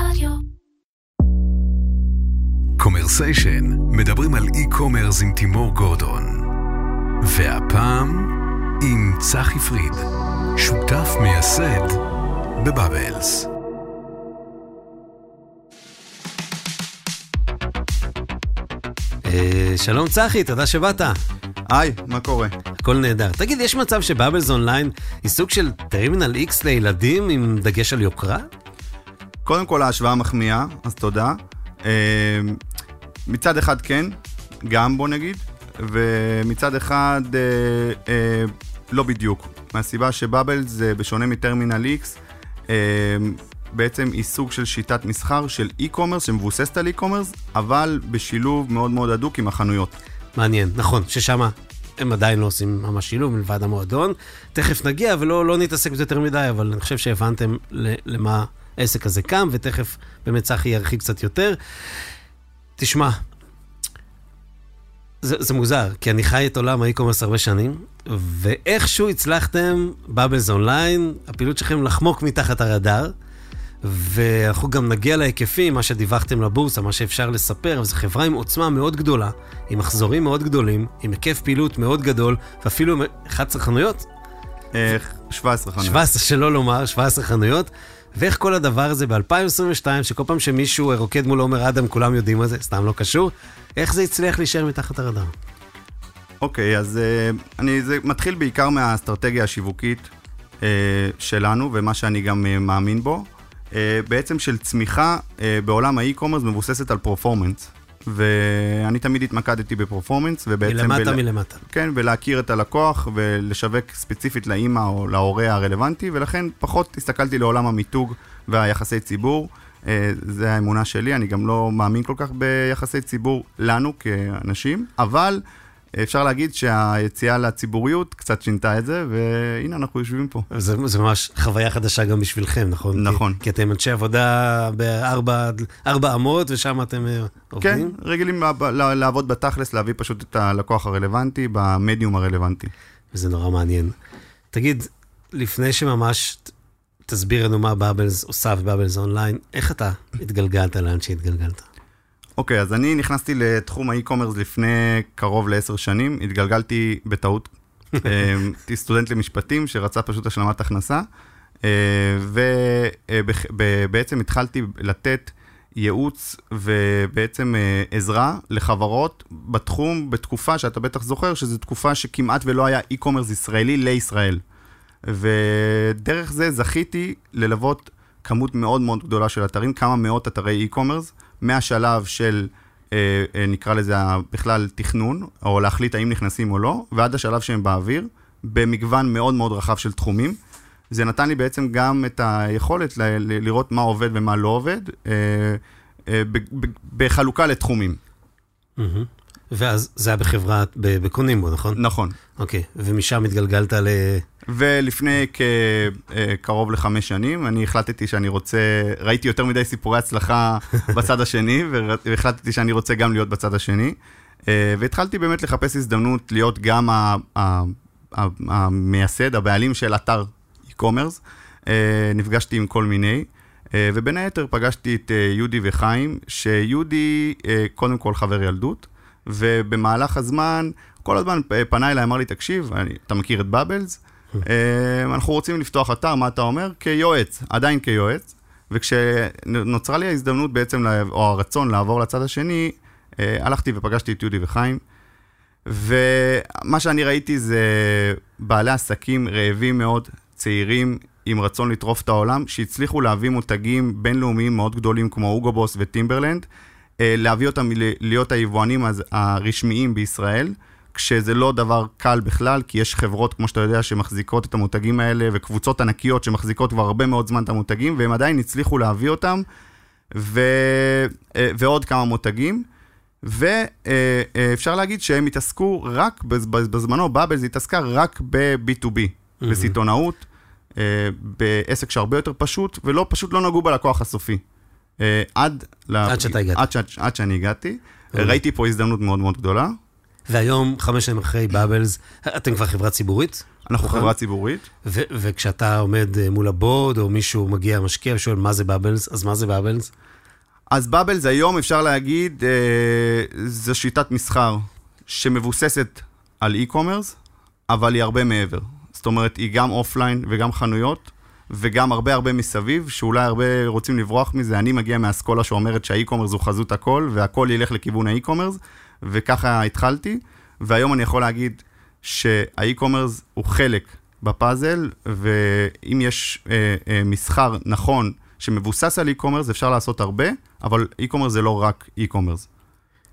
רדיו. Commercation, מדברים על e-commerce עם תימור גורדון. והפעם עם צחי פריד, שותף מייסד בבאבלס. אה, שלום צחי, תודה שבאת. היי, מה קורה? הכל נהדר. תגיד, יש מצב שבאבלס אונליין היא סוג של טרמינל X לילדים עם דגש על יוקרה? קודם כל ההשוואה מחמיאה, אז תודה. אה, מצד אחד כן, גם בוא נגיד, ומצד אחד אה, אה, לא בדיוק. מהסיבה שבאבל זה בשונה מטרמינל X, אה, בעצם היא סוג של שיטת מסחר של e-commerce שמבוססת על e-commerce, אבל בשילוב מאוד מאוד הדוק עם החנויות. מעניין, נכון, ששם הם עדיין לא עושים ממש שילוב מלבד המועדון. תכף נגיע ולא לא נתעסק בזה יותר מדי, אבל אני חושב שהבנתם למה העסק הזה קם, ותכף באמת צחי ירחיק קצת יותר. תשמע, זה, זה מוזר, כי אני חי את עולם האי-קומרס הרבה שנים, ואיכשהו הצלחתם, באבלס אונליין, הפעילות שלכם לחמוק מתחת הרדאר, ואנחנו גם נגיע להיקפים, מה שדיווחתם לבורסה, מה שאפשר לספר, זו חברה עם עוצמה מאוד גדולה, עם מחזורים מאוד גדולים, עם היקף פעילות מאוד גדול, ואפילו עם 11 חנויות, אה, 17 חנויות. 17 שלא לומר, 17 חנויות. ואיך כל הדבר הזה ב-2022, שכל פעם שמישהו רוקד מול עומר אדם, כולם יודעים מה זה, סתם לא קשור, איך זה הצליח להישאר מתחת הרדאר? אוקיי, אז אה, אני, זה מתחיל בעיקר מהאסטרטגיה השיווקית אה, שלנו, ומה שאני גם אה, מאמין בו. אה, בעצם של צמיחה אה, בעולם האי-קומרס מבוססת על פרפורמנס. ואני תמיד התמקדתי בפרפורמנס, ובעצם... מלמטה בל- מלמטה. כן, ולהכיר את הלקוח ולשווק ספציפית לאימא או להורה הרלוונטי, ולכן פחות הסתכלתי לעולם המיתוג והיחסי ציבור. אה, זה האמונה שלי, אני גם לא מאמין כל כך ביחסי ציבור לנו כאנשים, אבל אפשר להגיד שהיציאה לציבוריות קצת שינתה את זה, והנה אנחנו יושבים פה. זה, זה ממש חוויה חדשה גם בשבילכם, נכון? נכון. כי, כי אתם אנשי עבודה בארבע, ארבע אמות, ושם אתם אה, כן, עובדים? רגילים ב- ב- לעבוד בתכלס, להביא פשוט את הלקוח הרלוונטי במדיום הרלוונטי. וזה נורא מעניין. תגיד, לפני שממש תסביר לנו מה באבלס עושה ובאבלס אונליין, איך אתה התגלגלת לאן שהתגלגלת? אוקיי, אז אני נכנסתי לתחום ה-e-commerce לפני קרוב לעשר שנים, התגלגלתי בטעות. אה, הייתי סטודנט למשפטים שרצה פשוט השלמת הכנסה, ובעצם התחלתי לתת ייעוץ ובעצם אה, עזרה לחברות בתחום, בתקופה שאתה בטח זוכר, שזו תקופה שכמעט ולא היה e-commerce ישראלי לישראל. ודרך זה זכיתי ללוות כמות מאוד מאוד גדולה של אתרים, כמה מאות אתרי e-commerce, מהשלב של, אה, אה, נקרא לזה בכלל תכנון, או להחליט האם נכנסים או לא, ועד השלב שהם באוויר, במגוון מאוד מאוד רחב של תחומים. זה נתן לי בעצם גם את היכולת ל- ל- לראות מה עובד ומה לא עובד, אה, אה, ב- ב- בחלוקה לתחומים. מהמם. ואז זה היה בחברה, בקונימבו, נכון? נכון. אוקיי, ומשם התגלגלת ל... ולפני כקרוב לחמש שנים, אני החלטתי שאני רוצה, ראיתי יותר מדי סיפורי הצלחה בצד השני, והחלטתי שאני רוצה גם להיות בצד השני. אה, והתחלתי באמת לחפש הזדמנות להיות גם המייסד, הבעלים של אתר e-commerce. אה, נפגשתי עם כל מיני, אה, ובין היתר פגשתי את אה, יהודי וחיים, שיהודי אה, קודם כל חבר ילדות, ובמהלך הזמן, כל הזמן אה, פנה אליי, אמר לי, תקשיב, אני, אתה מכיר את בבלס? אה, אנחנו רוצים לפתוח אתר, מה אתה אומר? כיועץ, עדיין כיועץ. וכשנוצרה לי ההזדמנות בעצם, או הרצון לעבור לצד השני, אה, הלכתי ופגשתי את יהודי וחיים. ומה שאני ראיתי זה בעלי עסקים רעבים מאוד, צעירים, עם רצון לטרוף את העולם, שהצליחו להביא מותגים בינלאומיים מאוד גדולים כמו אוגו בוס וטימברלנד, אה, להביא אותם להיות היבואנים הרשמיים בישראל, כשזה לא דבר קל בכלל, כי יש חברות, כמו שאתה יודע, שמחזיקות את המותגים האלה, וקבוצות ענקיות שמחזיקות כבר הרבה מאוד זמן את המותגים, והם עדיין הצליחו להביא אותם, ו... אה, ועוד כמה מותגים. ואפשר להגיד שהם התעסקו רק, בז- בז- בזמנו, באבלס התעסקה רק ב-B2B, בסיטונאות, אה, בעסק שהרבה יותר פשוט, ולא, פשוט לא נגעו בלקוח הסופי. אה, עד... עד שאתה הגעת. עד, ש... עד שאני הגעתי. אוקיי. ראיתי פה הזדמנות מאוד מאוד גדולה. והיום, חמש שנים אחרי באבלס, אתם כבר חברה ציבורית? אנחנו נכון. חברה ציבורית. ו- וכשאתה עומד אה, מול הבורד, או מישהו מגיע, משקיע, ושואל מה זה באבלס, אז מה זה באבלס? אז באבלס היום אפשר להגיד, אה, זו שיטת מסחר שמבוססת על e-commerce, אבל היא הרבה מעבר. זאת אומרת, היא גם אופליין וגם חנויות, וגם הרבה הרבה מסביב, שאולי הרבה רוצים לברוח מזה. אני מגיע מהאסכולה שאומרת שה-e-commerce הוא חזות הכל, והכל ילך לכיוון ה-e-commerce, וככה התחלתי, והיום אני יכול להגיד שה-e-commerce הוא חלק בפאזל, ואם יש אה, אה, מסחר נכון שמבוסס על e-commerce, אפשר לעשות הרבה, אבל e-commerce זה לא רק e-commerce.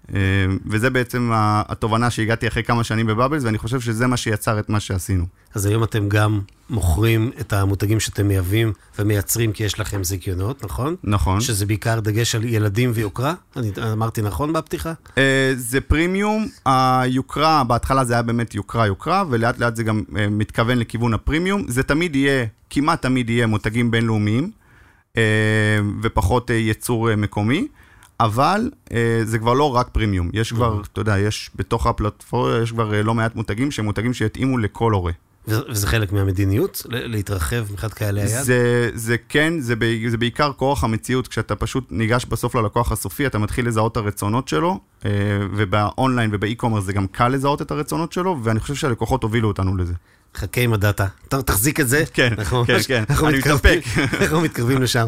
אה, וזה בעצם התובנה שהגעתי אחרי כמה שנים בבאבלס, ואני חושב שזה מה שיצר את מה שעשינו. אז היום אתם גם מוכרים את המותגים שאתם מייבאים ומייצרים כי יש לכם זיכיונות, נכון? נכון. שזה בעיקר דגש על ילדים ויוקרה? אני אמרתי נכון בפתיחה? אה, זה פרימיום, היוקרה, בהתחלה זה היה באמת יוקרה יוקרה, ולאט לאט זה גם אה, מתכוונן לכיוון ה-premium. זה תמיד יהיה, כמעט תמיד יהיה מותגים בינלאומיים, ופחות אה, מקומי, אבל אה, זה כבר לא רק פרימיום. יש כבר, אתה יודע, יש בתוך הפלטפורמה, יש כבר אה, לא מעט מותגים שהם מותגים שיתאימו לכל הורה. וזה חלק מהמדיניות, להתרחב מבחינת קהלי היד? זה, זה כן, זה, ב, זה בעיקר כורח המציאות, כשאתה פשוט ניגש בסוף ללקוח הסופי, אתה מתחיל לזהות את הרצונות שלו, אה, ובאונליין ובאי-קומרס זה גם קל לזהות את הרצונות שלו, ואני חושב שהלקוחות הובילו אותנו לזה. חכה עם הדאטה. ת- תחזיק את זה. כן, אנחנו כן, ממש- כן, אנחנו אני מתקרבים- מתאפק. אנחנו מתקרבים לשם.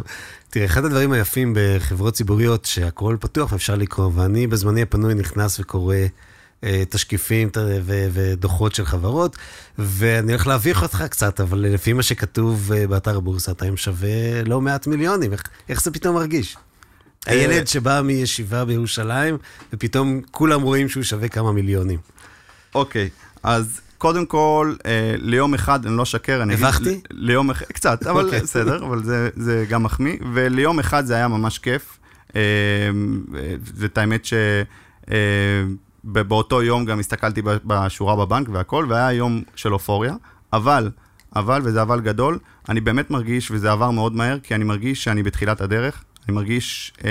תראה, אחד הדברים היפים בחברות ציבוריות, שהכל פתוח ואפשר לקרוא, ואני בזמני הפנוי נכנס וקורא אה, תשקיפים ת- ו- ודוחות של חברות, ואני הולך להביך אותך קצת, אבל לפי מה שכתוב אה, באתר הבורסה, אתה היום שווה לא מעט מיליונים. איך, איך זה פתאום מרגיש? אה, הילד שבא מישיבה בירושלים, ופתאום כולם רואים שהוא שווה כמה מיליונים. אוקיי, אז קודם כל, אה, ליום אחד, אני לא אשקר, אני אגיד... הבכתי? ליום אחד, קצת, אבל אוקיי. בסדר, אבל זה, זה גם מחמיא, וליום אחד זה היה ממש כיף. אה, ואת האמת ש... אה, באותו יום גם הסתכלתי בשורה בבנק והכל, והיה יום של אופוריה, אבל, אבל, וזה אבל גדול, אני באמת מרגיש, וזה עבר מאוד מהר, כי אני מרגיש שאני בתחילת הדרך. אני מרגיש אה,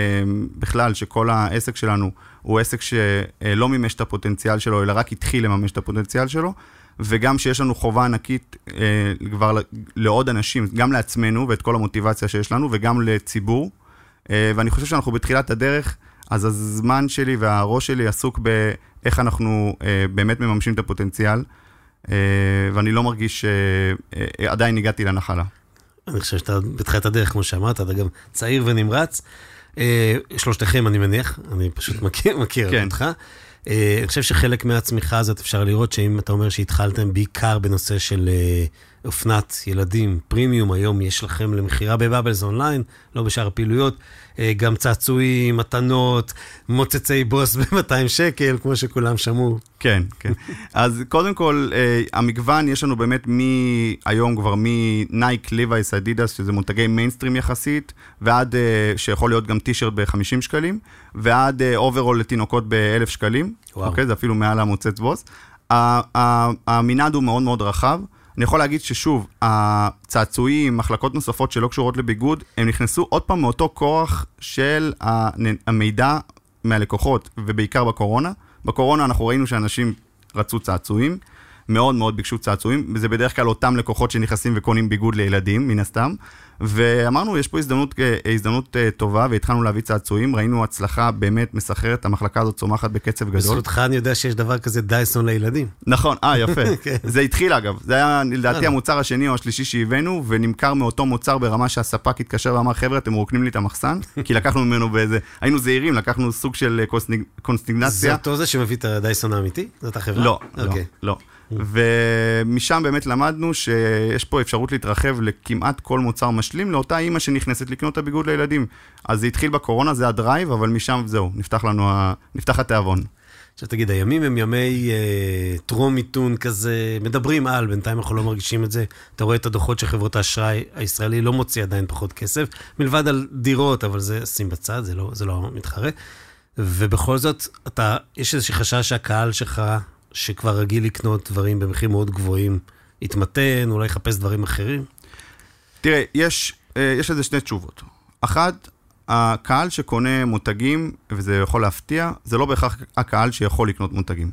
בכלל שכל העסק שלנו הוא עסק שלא מימש את הפוטנציאל שלו, אלא רק התחיל לממש את הפוטנציאל שלו, וגם שיש לנו חובה ענקית אה, כבר לעוד אנשים, גם לעצמנו ואת כל המוטיבציה שיש לנו, וגם לציבור. אה, ואני חושב שאנחנו בתחילת הדרך, אז הזמן שלי והראש שלי עסוק באיך אנחנו אה, באמת מממשים את הפוטנציאל, אה, ואני לא מרגיש שעדיין הגעתי לנחלה. אני חושב שאתה בתחילת הדרך, כמו שאמרת, אתה גם צעיר ונמרץ. אה, שלושתכם, אני מניח, אני פשוט מכיר, מכיר כן. אותך. אה, אני חושב שחלק מהצמיחה הזאת, אפשר לראות שאם אתה אומר שהתחלתם בעיקר בנושא של אה, אופנת ילדים, פרימיום, היום יש לכם למכירה בבאבלס אונליין, לא בשאר הפעילויות, אה, גם צעצועים, מתנות, מוצצי בוס ב-200 שקל, כמו שכולם שמעו. כן, כן. אז קודם כל, אה, המגוון, יש לנו באמת מהיום כבר מנייקי, ליווייס, אדידס, שזה מותגי מיינסטרים יחסית, ועד, אה, שיכול להיות גם טישרט ב-50 שקלים, ועד אוברול לתינוקות ב-1,000 שקלים. וואו. אוקיי? זה אפילו מעל המוצץ בוס. המנעד הוא מאוד מאוד רחב. אני יכול להגיד ששוב, הצעצועים, מחלקות נוספות שלא קשורות לביגוד, הם נכנסו עוד פעם מאותו כורח של המידע מהלקוחות, ובעיקר בקורונה. בקורונה אנחנו ראינו שאנשים רצו צעצועים, מאוד מאוד ביקשו צעצועים, וזה בדרך כלל אותם לקוחות שנכנסים וקונים ביגוד לילדים, מן הסתם. ואמרנו, יש פה הזדמנות, אה, הזדמנות אה, טובה, והתחלנו להביא צעצועים, ראינו הצלחה באמת מסחררת, המחלקה הזאת צומחת בקצב גדול. בזכותך אני יודע שיש דבר כזה דייסון לילדים. נכון, אה, יפה. כן. זה התחיל אגב, זה היה לדעתי וואלה. המוצר השני או השלישי שהבאנו, ונמכר מאותו מוצר ברמה שהספק התקשר ואמר, חבר'ה, אתם מרוקנים לי את המחסן, כי לקחנו ממנו באיזה, היינו זהירים, לקחנו סוג של אה, קונסטיג- זה קונסטיגנציה. אותו זה שמביא את הדייסון האמיתי? זאת החברה? לא, לא, אוקיי. לא. ומשם באמת למדנו שיש פה אפשרות להתרחב לכמעט כל מוצר משלים לאותה אימא שנכנסת לקנות את הביגוד לילדים. אז זה התחיל בקורונה, זה הדרייב, אבל משם זהו, נפתח לנו, ה- נפתח התיאבון. עכשיו תגיד, הימים הם ימי אה, טרום מיתון כזה, מדברים על, בינתיים אנחנו לא מרגישים את זה. אתה רואה את הדוחות של חברות האשראי הישראלי לא מוציא עדיין פחות כסף, מלבד על דירות, אבל זה שים בצד, זה לא, זה לא מתחרה. ובכל זאת, אתה, יש איזושהי חשש שהקהל שלך, שכבר רגיל לקנות דברים במחירים מאוד גבוהים, יתמתן, אולי יחפש דברים אחרים? תראה, יש, אה, יש לזה שני תשובות. אחת, הקהל שקונה מותגים, וזה יכול להפתיע, זה לא בהכרח הקהל שיכול לקנות מותגים.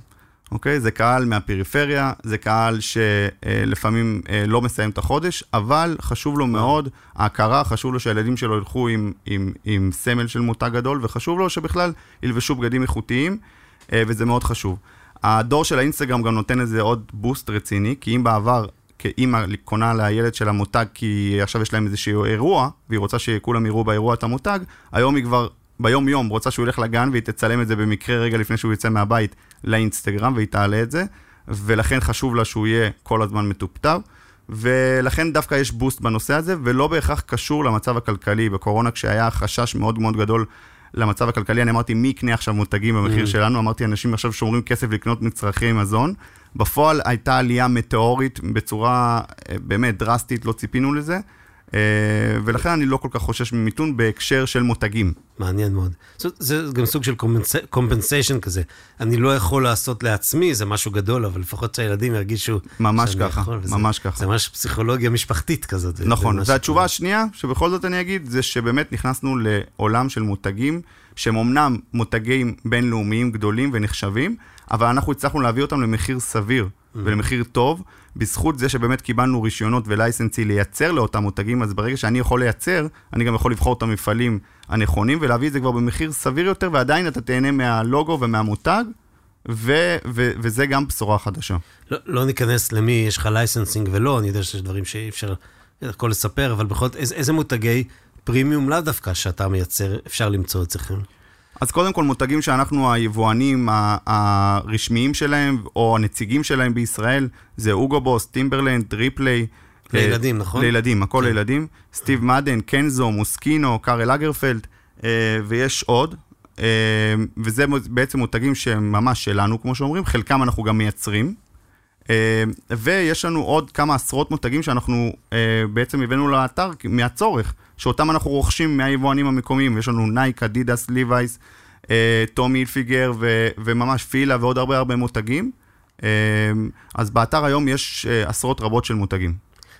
אוקיי? זה קהל מהפריפריה, זה קהל שלפעמים אה, לא מסיים את החודש, אבל חשוב לו מאוד ההכרה, חשוב לו שהילדים שלו ילכו עם, עם, עם סמל של מותג גדול, וחשוב לו שבכלל ילבשו בגדים איכותיים, אה, וזה מאוד חשוב. הדור של האינסטגרם גם נותן לזה עוד בוסט רציני, כי אם בעבר כאימא קונה לילד של המותג כי עכשיו יש להם איזשהו אירוע, והיא רוצה שכולם יראו באירוע את המותג, היום היא כבר ביום-יום רוצה שהוא ילך לגן והיא תצלם את זה במקרה רגע לפני שהוא יצא מהבית לאינסטגרם והיא תעלה את זה, ולכן חשוב לה שהוא יהיה כל הזמן מטופטר. ולכן דווקא יש בוסט בנושא הזה, ולא בהכרח קשור למצב הכלכלי. בקורונה, כשהיה חשש מאוד מאוד גדול למצב הכלכלי, אני אמרתי, מי יקנה עכשיו מותגים במחיר mm. שלנו? אמרתי, אנשים עכשיו שומרים כסף לקנות מצרכי מזון. בפועל הייתה עלייה מטאורית בצורה אה, באמת דרסטית, לא ציפינו לזה. אה, ולכן אני לא כל כך חושש ממיתון בהקשר של מותגים. מעניין מאוד. זה גם סוג של קומפנסיישן כזה. אני לא יכול לעשות לעצמי, זה משהו גדול, אבל לפחות שהילדים ירגישו ממש ככה, יכול, וזה, ממש ככה. זה ממש פסיכולוגיה משפחתית כזאת. נכון, והתשובה השנייה, שבכל זאת אני אגיד, זה שבאמת נכנסנו לעולם של מותגים, שהם אמנם מותגים בינלאומיים גדולים ונחשבים, אבל אנחנו הצלחנו להביא אותם למחיר סביר. ולמחיר טוב. בזכות זה שבאמת קיבלנו רישיונות ו licensing לייצר לאותם מותגים, אז ברגע שאני יכול לייצר, אני גם יכול לבחור את המפעלים הנכונים ולהביא את זה כבר במחיר סביר יותר, ועדיין אתה תהנה מהלוגו ומהמותג, ו- ו- וזה גם בשורה חדשה. לא, לא ניכנס למי יש לך licensing ולא, אני יודע שיש דברים שאי אפשר הכל לספר, אבל בכל זאת, איזה, מותגי פרימיום לאו דווקא שאתה מייצר, אפשר למצוא אצלכם? אז קודם כל מותגים שאנחנו היבואנים הרשמיים שלהם, או הנציגים שלהם בישראל, זה Hugo Boss, Timberland, Replay. לילדים, נכון? לילדים, הכל כן. לילדים. Steve Madden, Kenzo, Moschino, Karl Lagerfeld, אה, ויש עוד. אה, וזה בעצם מותגים שהם ממש שלנו, כמו שאומרים, חלקם אנחנו גם מייצרים. אה, ויש לנו עוד כמה עשרות מותגים שאנחנו בעצם הבאנו לאתר מהצורך. שאותם אנחנו רוכשים מהיבואנים המקומיים, יש לנו Nike, Adidas, Levi's, אה, טומי אילפיגר וממש פילה ועוד הרבה הרבה מותגים. אה, אז באתר היום יש אה, עשרות רבות של מותגים.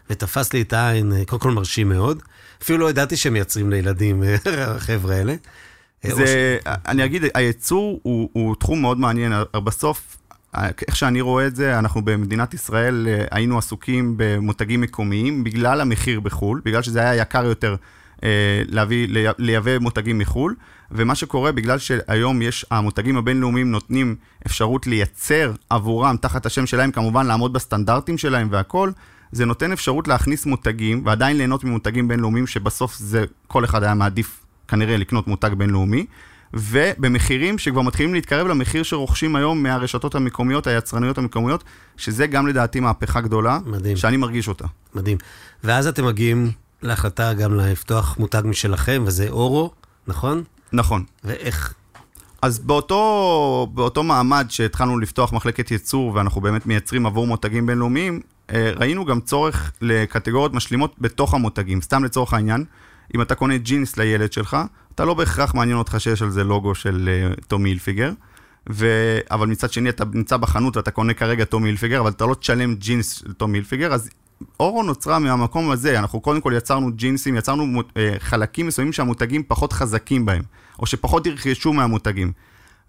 ותפס לי את העין, קודם כל מרשים מאוד. אפילו לא ידעתי שהם מייצרים לילדים, החבר'ה האלה. זה, ש... אני אגיד, הייצור הוא, הוא תחום מאוד מעניין. בסוף, איך שאני רואה את זה, אנחנו במדינת ישראל היינו עסוקים במותגים מקומיים בגלל המחיר בחו"ל, בגלל שזה היה יקר יותר להביא, לייבא מותגים מחו"ל. ומה שקורה, בגלל שהיום יש, המותגים הבינלאומיים נותנים אפשרות לייצר עבורם, תחת השם שלהם, כמובן לעמוד בסטנדרטים שלהם והכול, זה נותן אפשרות להכניס מותגים, ועדיין ליהנות ממותגים בינלאומיים, שבסוף זה, כל אחד היה מעדיף כנראה לקנות מותג בינלאומי, ובמחירים שכבר מתחילים להתקרב למחיר שרוכשים היום מהרשתות המקומיות, היצרניות המקומיות, שזה גם לדעתי מהפכה גדולה, מדהים. שאני מרגיש אותה. מדהים. ואז אתם מגיעים להחלטה גם לפתוח מותג משלכם, וזה אורו, נכון? נכון. ואיך? אז באותו, באותו מעמד שהתחלנו לפתוח מחלקת ייצור ואנחנו באמת מייצרים עבור מותגים בינלאומיים, אה, ראינו גם צורך לקטגוריות משלימות בתוך המותגים. סתם לצורך העניין, אם אתה קונה ג'ינס לילד שלך, אתה לא בהכרח מעניין אותך שיש על זה לוגו של אה, Tommy Hilfiger. ו... אבל מצד שני אתה נמצא בחנות ואתה קונה כרגע Tommy Hilfiger, אבל אתה לא תשלם ג'ינס של Tommy Hilfiger, אז אורו נוצרה מהמקום הזה, אנחנו קודם כל יצרנו ג'ינסים, יצרנו אה, חלקים מסוימים שהמותגים פחות חזקים בהם, או שפחות ירכשו מהמותגים.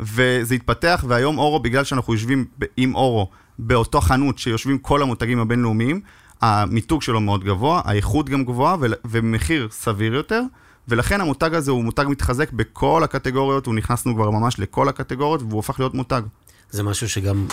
וזה התפתח, והיום אורו, בגלל שאנחנו יושבים עם אורו באותו חנות שיושבים כל המותגים הבינלאומיים, המיתוג שלו מאוד גבוה, האיכות גם גבוהה ו- ומחיר סביר יותר, ולכן המותג הזה הוא מותג מתחזק בכל הקטגוריות, הוא נכנסנו כבר ממש לכל הקטגוריות והוא הופך להיות מותג. זה משהו שגם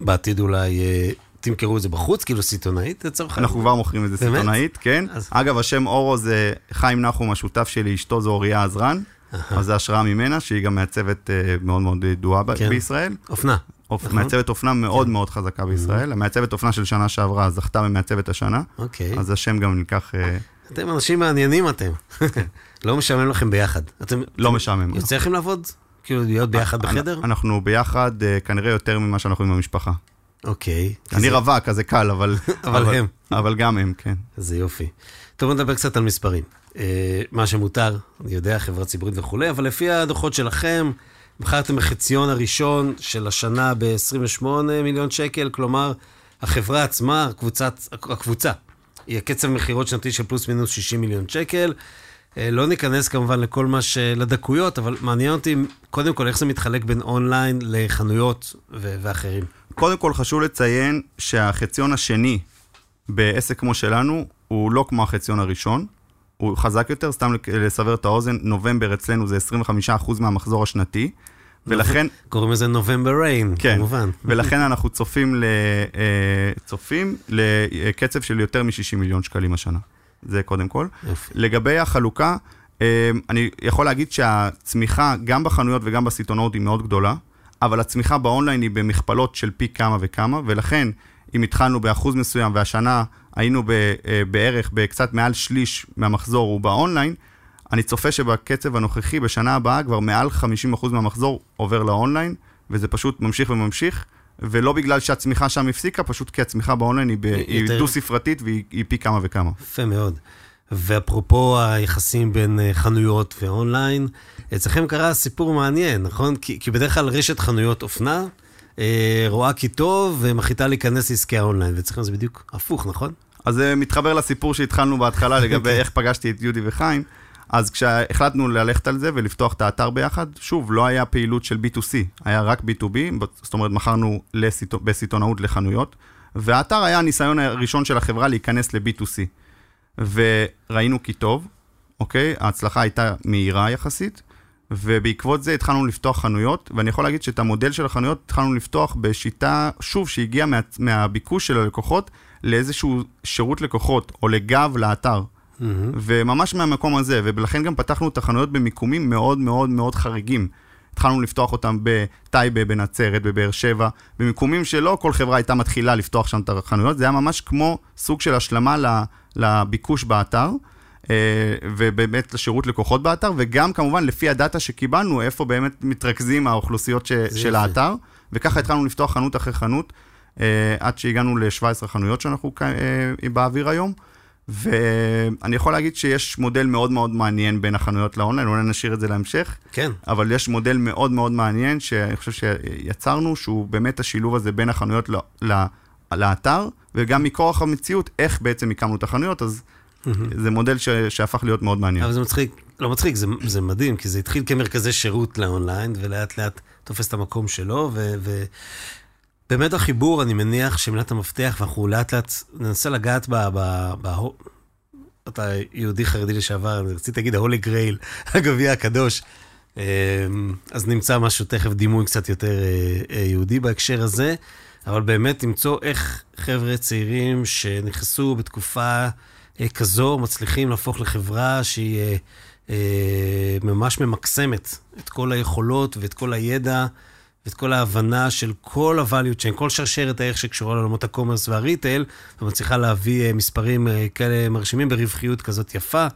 בעתיד אולי אה, תמכרו את זה בחוץ, כאילו סיטונאית לצורך אנחנו כבר מוכרים את זה סיטונאית, כן. אז... אגב, השם אורו זה חיים נחום, השותף שלי, אשתו זו אוריה עזרן, אז זה השראה ממנה, שהיא גם מעצבת אה, מאוד מאוד ידועה כן. בישראל. אופנה. אופ... נכון? מעצבת אופנה מאוד כן. מאוד חזקה בישראל. Mm-hmm. המעצבת אופנה של שנה שעברה זכתה במעצבת השנה. אוקיי. אז השם גם ניקח... אה, אתם אנשים מעניינים אתם. לא משעמם לכם ביחד. אתם... לא משעמם. יוצא לכם לעבוד? כאילו להיות ביחד בחדר? אנחנו ביחד אה, כנראה יותר ממה שאנחנו עם המשפחה. אוקיי. אני רווק, אז זה קל, אבל... אבל הם. אבל גם הם, כן. זה יופי. טוב, בוא נדבר קצת על מספרים. אה, מה שמותר, אני יודע, חברה ציבורית וכולי, אבל לפי הדוחות שלכם, בחרתם בחציון הראשון של השנה ב-28 מיליון שקל, כלומר, החברה עצמה, הקבוצת, הקבוצה, היא הקצב מכירות שנתי של פלוס מינוס 60 מיליון שקל. אה, לא ניכנס כמובן לכל מה ש... לדקויות, אבל מעניין אותי קודם כל איך זה מתחלק בין אונליין לחנויות ו- ואחרים. קודם כל חשוב לציין שהחציון השני בעסק כמו שלנו, הוא לא כמו החציון הראשון, הוא חזק יותר, סתם לסבר את האוזן, נובמבר אצלנו זה 25% מהמחזור השנתי, ולכן... קוראים לזה נובמבר ריין, כן, כמובן. ולכן אנחנו צופים, ל, אה, צופים לקצב של יותר מ-60 מיליון שקלים השנה. זה קודם כל. יופי. לגבי החלוקה, אה, אני יכול להגיד שהצמיחה, גם בחנויות וגם בסיטונאות, היא מאוד גדולה, אבל הצמיחה באונליין היא במכפלות של פי כמה וכמה, ולכן, אם התחלנו באחוז מסוים והשנה היינו ב, אה, בערך בקצת מעל שליש מהמחזור הוא באונליין, אני צופה שבקצב הנוכחי, בשנה הבאה, כבר מעל 50% מהמחזור עובר לאונליין, וזה פשוט ממשיך וממשיך, ולא בגלל שהצמיחה שם הפסיקה, פשוט כי הצמיחה באונליין היא, היא יותר- דו-ספרתית והיא היא פי כמה וכמה. יפה מאוד. ואפרופו היחסים בין אה, חנויות ואונליין, אצלכם קרה סיפור מעניין, נכון? כי, כי בדרך כלל רשת חנויות אופנה אה, רואה כי טוב ומחליטה להיכנס לעסקי האונליין, ואצלכם זה בדיוק הפוך, נכון? אז זה מתחבר לסיפור שהתחלנו בהתחלה לגבי איך פגשתי את יהודה וחיים. אז כשהחלטנו ללכת על זה ולפתוח את האתר ביחד, שוב, לא היה פעילות של B2C, היה רק B2B, זאת אומרת, מכרנו בסיטונאות לחנויות, והאתר היה הניסיון הראשון של החברה להיכנס ל-B2C. וראינו כי טוב, אוקיי? ההצלחה הייתה מהירה יחסית, ובעקבות זה התחלנו לפתוח חנויות, ואני יכול להגיד שאת המודל של החנויות התחלנו לפתוח בשיטה, שוב, שהגיעה מה, מהביקוש של הלקוחות לאיזשהו שירות לקוחות, או לגב לאתר. וממש מהמקום הזה, ולכן גם פתחנו את החנויות במיקומים מאוד מאוד מאוד חריגים. התחלנו לפתוח אותם בטייבה, בנצרת, בבאר שבע, במיקומים שלא כל חברה הייתה מתחילה לפתוח שם את החנויות, זה היה ממש כמו סוג של השלמה לביקוש באתר, אה, ובאמת לשירות לקוחות באתר, וגם כמובן לפי הדאטה שקיבלנו, איפה באמת מתרכזים האוכלוסיות ש- של יפה. האתר, וככה התחלנו לפתוח חנות אחרי חנות, אה, עד שהגענו ל-17 חנויות שאנחנו אה, באוויר היום. ואני יכול להגיד שיש מודל מאוד מאוד מעניין בין החנויות לאונליין, אולי נשאיר את זה להמשך, כן. אבל יש מודל מאוד מאוד מעניין, שאני חושב שיצרנו, שהוא באמת השילוב הזה בין החנויות ל- ל- לאתר, וגם מכורח המציאות, איך בעצם הקמנו את החנויות, אז זה מודל ש- שהפך להיות מאוד מעניין. אבל זה מצחיק, לא מצחיק, זה, זה מדהים, כי זה התחיל כמרכזי שירות לאונליין, ולאט לאט תופס את המקום שלו, ו... ו... באמת החיבור, אני מניח שמילת המפתח, ואנחנו לאט לאט ננסה לגעת ב... ב, ב אתה יהודי חרדי לשעבר, אני רציתי להגיד ההולי גרייל, הגביע הקדוש. אמ, אז נמצא משהו, תכף דימוי קצת יותר אה, אה, יהודי בהקשר הזה, אבל באמת למצוא איך חבר'ה צעירים שנכנסו בתקופה אה, כזו, מצליחים להפוך לחברה שהיא ממש ממקסמת את כל היכולות ואת כל הידע ואת כל ההבנה של כל ה-value chain, כל שרשרת הערך שקשורה לעולמות הקומרס והריטייל, ומצליחה להביא אה, מספרים אה, כאלה מרשימים ברווחיות כזאת יפה.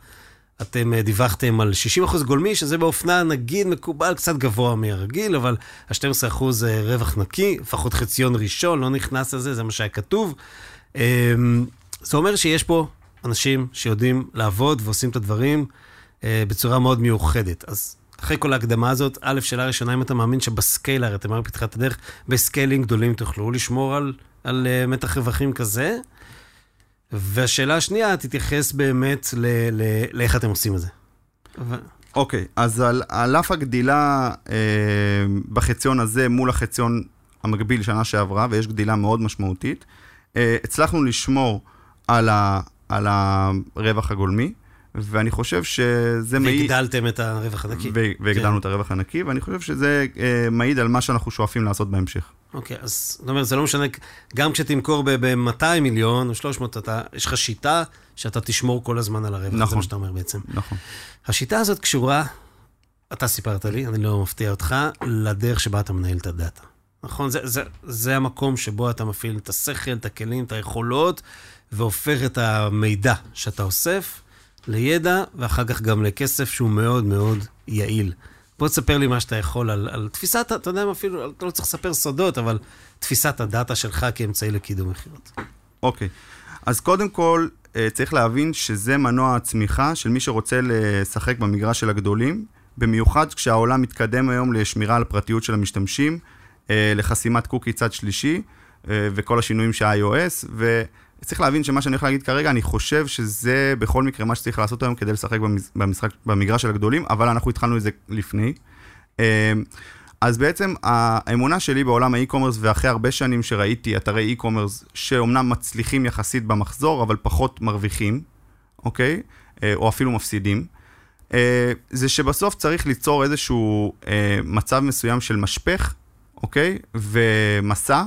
אתם אה, דיווחתם על 60% גולמי, שזה באופנה נגיד מקובל קצת גבוה מהרגיל, אבל ה-12% זה רווח נקי, לפחות חציון ראשון, לא נכנס לזה, זה מה שהיה כתוב. אה, זה אומר שיש פה אנשים שיודעים לעבוד ועושים את הדברים בצורה מאוד מיוחדת. אז אחרי כל ההקדמה הזאת, א', שאלה ראשונה, אם אתה מאמין שב scale, הרי אתם אמרתם בתחילת הדרך, ב scaling גדולים תוכלו לשמור על, על אה, מתח רווחים כזה? והשאלה השנייה, תתייחס באמת לאיך אתם עושים את זה. אוקיי, אז על, על אף הגדילה אה, בחציון הזה מול החציון המקביל שנה שעברה, ויש גדילה מאוד משמעותית, אה, הצלחנו לשמור על, ה, על הרווח הגולמי, ואני חושב שזה מעיד... והגדלתם את הרווח הנקי. והגדלנו כן. את הרווח הנקי, ואני חושב שזה אה, מעיד על מה שאנחנו שואפים לעשות בהמשך. אוקיי, אז זאת אומרת, זה לא משנה, גם כשתמכור ב-200 מיליון או 300, אתה, יש לך שיטה שאתה תשמור כל הזמן על הרווח, זה נכון. מה שאתה אומר בעצם. נכון. השיטה הזאת קשורה, אתה סיפרת לי, אני לא מפתיע אותך, לדרך שבה אתה מנהל את הדאטה. נכון? זה, זה, זה המקום שבו אתה מפעיל את השכל, את הכלים, את היכולות, והופך את המידע שאתה אוסף לידע, ואחר כך גם לכסף שהוא מאוד מאוד יעיל. בוא תספר לי מה שאתה יכול על, על תפיסת, אתה יודע מה אפילו, אתה לא צריך לספר סודות, אבל תפיסת הדאטה שלך כאמצעי לקידום מכירות. אוקיי. אז קודם כל, אה, צריך להבין שזה מנוע הצמיחה של מי שרוצה לשחק במגרש של הגדולים, במיוחד כשהעולם מתקדם היום לשמירה על הפרטיות של המשתמשים, אה, לחסימת קוקי צד שלישי, אה, וכל השינויים של iOS, וצריך להבין שמה שאני הולך להגיד כרגע, אני חושב שזה בכל מקרה מה שצריך לעשות היום כדי לשחק במש- במשחק, במגרש של הגדולים, אבל אנחנו התחלנו את זה לפני. אה, אז בעצם האמונה שלי בעולם האי-קומרס, ואחרי הרבה שנים שראיתי אתרי אי-קומרס, שאומנם מצליחים יחסית במחזור, אבל פחות מרוויחים, אוקיי? אה, או אפילו מפסידים, אה, זה שבסוף צריך ליצור איזשהו אה, מצב מסוים של משפך, אוקיי? ומסע,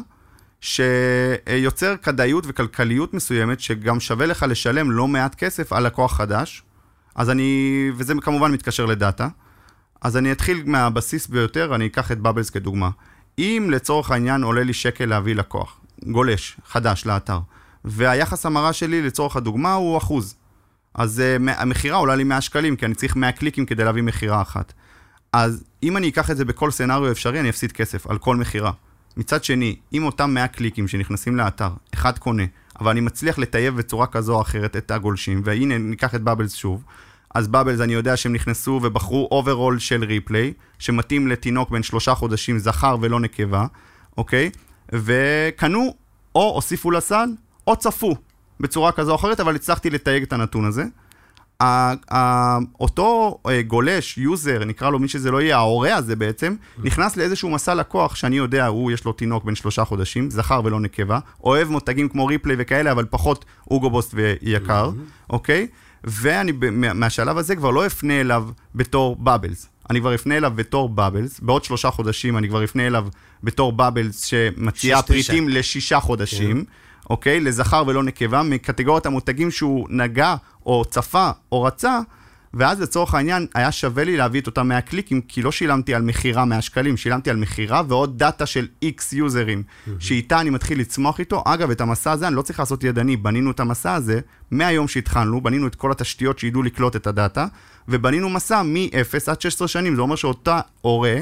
שיוצר כדאיות וכלכליות מסוימת, שגם שווה לך לשלם לא מעט כסף על לקוח חדש. אז אני, וזה כמובן מתקשר לדאטה. אז אני אתחיל מהבסיס ביותר, אני אקח את בבלס כדוגמה. אם לצורך העניין עולה לי שקל להביא לקוח, גולש, חדש לאתר, והיחס המרה שלי לצורך הדוגמה הוא אחוז. אז uh, המכירה עולה לי 100 שקלים, כי אני צריך 100 קליקים כדי להביא מכירה אחת. אז אם אני אקח את זה בכל סצנריו אפשרי, אני אפסיד כסף על כל מכירה. מצד שני, אם אותם 100 קליקים שנכנסים לאתר, אחד קונה, אבל אני מצליח לטייב בצורה כזו או אחרת את הגולשים, והנה ניקח את בבלס שוב, אז בבלס אני יודע שהם נכנסו ובחרו אוברול של Replay, שמתאים לתינוק בן שלושה חודשים, זכר ולא נקבה, אוקיי? וקנו, או הוסיפו לסל, או צפו, בצורה כזו או אחרת, אבל הצלחתי לתייג את הנתון הזה. אותו אה, גולש, user, נקרא לו מי שזה לא יהיה, ההורה הזה בעצם, נכנס לאיזשהו מסע לקוח שאני יודע, הוא יש לו תינוק בן שלושה חודשים, זכר ולא נקבה, אוהב מותגים כמו Replay וכאלה, אבל פחות אוגובוסט ויקר, אוקיי? ואני מהשלב הזה כבר לא אפנה אליו בתור בבלס. אני כבר אפנה אליו בתור בבלס, בעוד שלושה חודשים אני כבר אפנה אליו בתור בבלס שמציעה פריטים לשישה חודשים. כן. אוקיי? לזכר ולא נקבה, מקטגוריית המותגים שהוא נגע, או צפה, או רצה, ואז לצורך העניין היה שווה לי להביא את אותם 100 קליקים, כי לא שילמתי על מכירה 100 שקלים, שילמתי על מכירה ועוד דאטה של X יוזרים, mm-hmm. שאיתה אני מתחיל לצמוח איתו. אגב, את המסע הזה אני לא צריך לעשות ידני, בנינו את המסע הזה מהיום שהתחלנו, בנינו את כל התשתיות שידעו לקלוט את הדאטה, ובנינו מסע מ-0 עד 16 שנים, זה אומר שאותה הורה...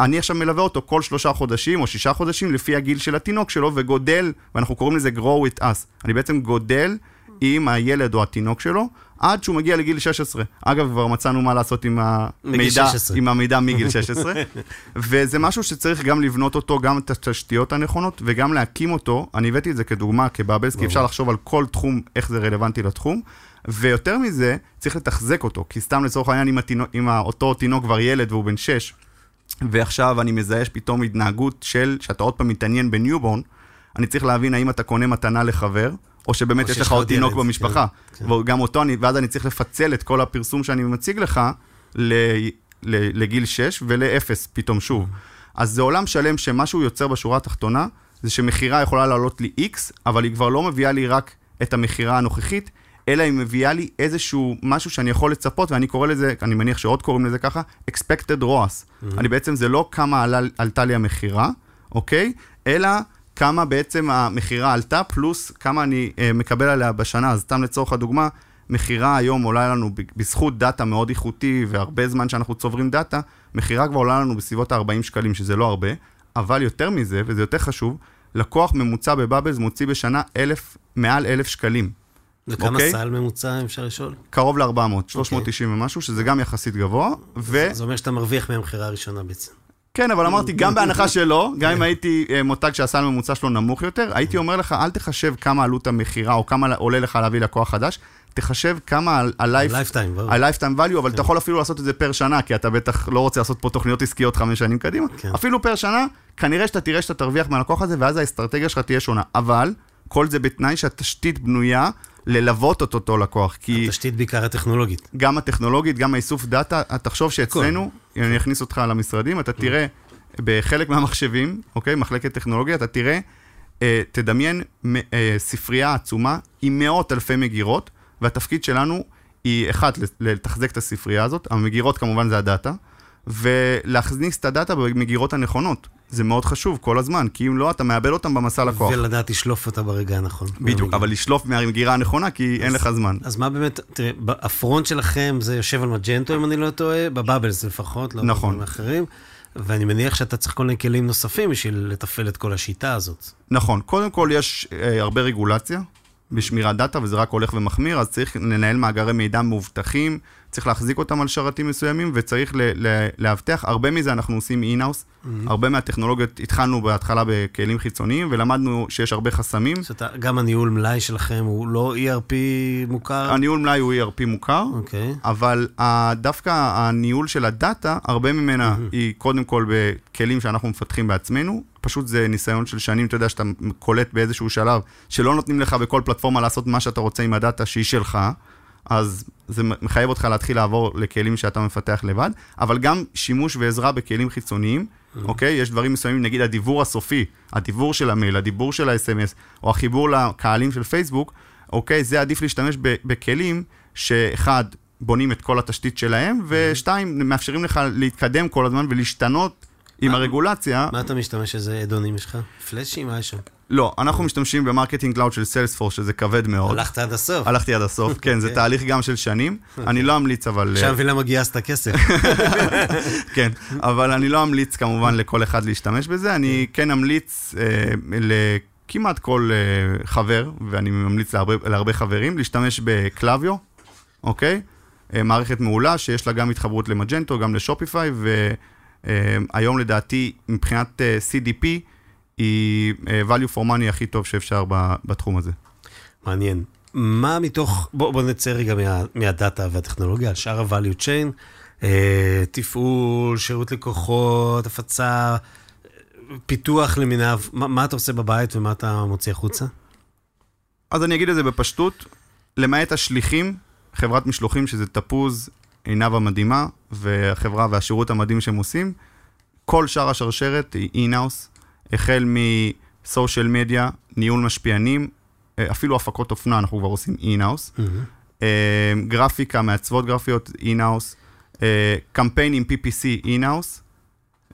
אני עכשיו מלווה אותו כל שלושה חודשים או שישה חודשים לפי הגיל של התינוק שלו וגודל, ואנחנו קוראים לזה grow with us. אני בעצם גודל עם הילד או התינוק שלו עד שהוא מגיע לגיל 16. אגב, כבר מצאנו מה לעשות עם המידע, עם המידע מגיל 16. וזה משהו שצריך גם לבנות אותו, גם את התשתיות הנכונות וגם להקים אותו. אני הבאתי את זה כדוגמה, כבאבלס, כי אפשר לחשוב על כל תחום, איך זה רלוונטי לתחום. ויותר מזה, צריך לתחזק אותו, כי סתם לצורך העניין, אם, התינוק, אם אותו תינוק כבר ילד והוא בן 6, ועכשיו אני מזהה פתאום התנהגות של, שאתה עוד פעם מתעניין ב newborn, אני צריך להבין האם אתה קונה מתנה לחבר, או שבאמת או יש לך עוד תינוק במשפחה. כן, כן. וגם אותו אני, ואז אני צריך לפצל את כל הפרסום שאני מציג לך ל, ל, לגיל 6 ול-0 פתאום שוב. אז זה עולם שלם שמה שהוא יוצר בשורה התחתונה, זה שמכירה יכולה לעלות לי X, אבל היא כבר לא מביאה לי רק את המכירה הנוכחית, אלא היא מביאה לי איזשהו משהו שאני יכול לצפות, ואני קורא לזה, אני מניח שעוד קוראים לזה ככה, expected ROAS. Mm-hmm. אני בעצם, זה לא כמה עלה, עלתה לי המכירה, אוקיי? אלא כמה בעצם המכירה עלתה, פלוס כמה אני אה, מקבל עליה בשנה. אז סתם לצורך הדוגמה, מכירה היום עולה לנו בזכות דאטה מאוד איכותי, והרבה זמן שאנחנו צוברים דאטה, מכירה כבר עולה לנו בסביבות ה-40 שקלים, שזה לא הרבה, אבל יותר מזה, וזה יותר חשוב, לקוח ממוצע בבאבלס מוציא בשנה אלף, מעל אלף שקלים. וכמה אוקיי? סל ממוצע, אפשר לשאול? קרוב ל-400, 390 אוקיי. ומשהו, שזה גם יחסית גבוה. ו... זה אומר שאתה מרוויח מהמכירה הראשונה בעצם. כן, אבל אמרתי, גם בהנחה שלא, גם אם הייתי אה, מותג שהסל הממוצע שלו נמוך יותר, הייתי אומר לך, אל תחשב כמה עלות המכירה, או כמה עולה לך להביא לקוח חדש, תחשב כמה ה-lifetime value, אבל אתה כן. יכול אפילו לעשות את זה פר שנה, כי אתה בטח לא רוצה לעשות פה תוכניות עסקיות חמש שנים קדימה. כן. אפילו פר שנה, כנראה שאתה תראה שאתה תרוויח מהלקוח הזה, ואז האסטרטגיה שלך תהיה שונה. אבל, כל זה בתנאי שהתשתית בנויה ללוות את אותו לקוח, כי... התשתית בעיקר הטכנולוגית. גם הטכנולוגית, גם האיסוף דאטה, תחשוב שאצלנו, אם אני אכניס אותך למשרדים, אתה תראה בחלק מהמחשבים, אוקיי, מחלקת טכנולוגיה, אתה תראה, אה, תדמיין אה, ספרייה עצומה עם מאות אלפי מגירות, והתפקיד שלנו היא, אחד, לתחזק את הספרייה הזאת, המגירות כמובן זה הדאטה, ולהכניס את הדאטה במגירות הנכונות. זה מאוד חשוב כל הזמן, כי אם לא, אתה מאבד אותם במסע לקוח. ולדעת לשלוף אותה ברגע הנכון. בדיוק, אבל לשלוף מהמגירה הנכונה, כי אז, אין לך זמן. אז מה באמת, תראה, הפרונט שלכם זה יושב על מג'נטו, אם אני לא טועה, בבאבלס לפחות, לא נכון. אחרים. ואני מניח שאתה צריך כל מיני כלים נוספים בשביל לתפעל את כל השיטה הזאת. נכון, קודם כל יש אה, הרבה רגולציה בשמירת דאטה, וזה רק הולך ומחמיר, אז צריך לנהל מאגרי מידע מאובטחים, צריך להחזיק אותם על שרתים מסוימים, וצריך ל- ל- לאבטח. הרבה מזה אנחנו עושים אינאוס. Mm-hmm. הרבה מהטכנולוגיות התחלנו בהתחלה בכלים חיצוניים, ולמדנו שיש הרבה חסמים. זאת אומרת, גם הניהול מלאי שלכם הוא לא ERP מוכר? הניהול מלאי הוא ERP מוכר, אוקיי. אבל דווקא הניהול של הדאטה, הרבה ממנה היא קודם כל בכלים שאנחנו מפתחים בעצמנו. פשוט זה ניסיון של שנים, אתה יודע, שאתה קולט באיזשהו שלב, שלא נותנים לך בכל פלטפורמה לעשות מה שאתה רוצה עם הדאטה שהיא שלך, אז זה מחייב אותך להתחיל לעבור לכלים שאתה מפתח לבד, אבל גם שימוש ועזרה בכלים חיצוניים, אוקיי? יש דברים מסוימים, נגיד הדיבור הסופי, הדיבור של המייל, הדיבור של ה-SMS, או החיבור לקהלים של פייסבוק, אוקיי? זה עדיף להשתמש ב- בכלים שאחד, בונים את כל התשתית שלהם, ושתיים, מאפשרים לך להתקדם כל הזמן ולהשתנות עם הרגולציה. מה אתה משתמש? איזה add-ons יש לך? Flashy? מה יש שם? לא, אנחנו משתמשים ב Marketing Cloud של Salesforce, שזה כבד מאוד. הלכת עד הסוף. הלכתי עד הסוף, כן, זה אוקיי. תהליך גם של שנים. אני לא אמליץ, אבל... עכשיו מבין למה גייסת כסף. כן, אבל אני לא אמליץ כמובן לכל אחד להשתמש בזה, אני כן אמליץ אה, לכמעט כל אה, חבר, ואני ממליץ להרבה, חברים, להשתמש בקלאביו, אוקיי? אה, מערכת מעולה שיש לה גם התחברות למג'נטו, גם לשופיפיי, והיום לדעתי מבחינת אה, CDP, היא אה, value for money הכי טוב שאפשר בתחום הזה. מעניין. מה מתוך, בוא, בוא נצא רגע מה, מהדאטה והטכנולוגיה, על שאר ה-value chain, אה, תפעול, שירות לקוחות, הפצה, פיתוח למיניו, מה, מה אתה עושה בבית ומה אתה מוציא החוצה? אז אני אגיד את זה בפשטות, למעט השליחים, חברת משלוחים שזה תפוז, עינב המדהימה, והחברה והשירות המדהים שהם עושים, כל שאר השרשרת היא אינאוס, החל מ social media, ניהול משפיענים, אה, אפילו הפקות אופנה אנחנו כבר עושים in-house, אה, גרפיקה, מעצבות גרפיות in-house, קמפיינים PPC in-house.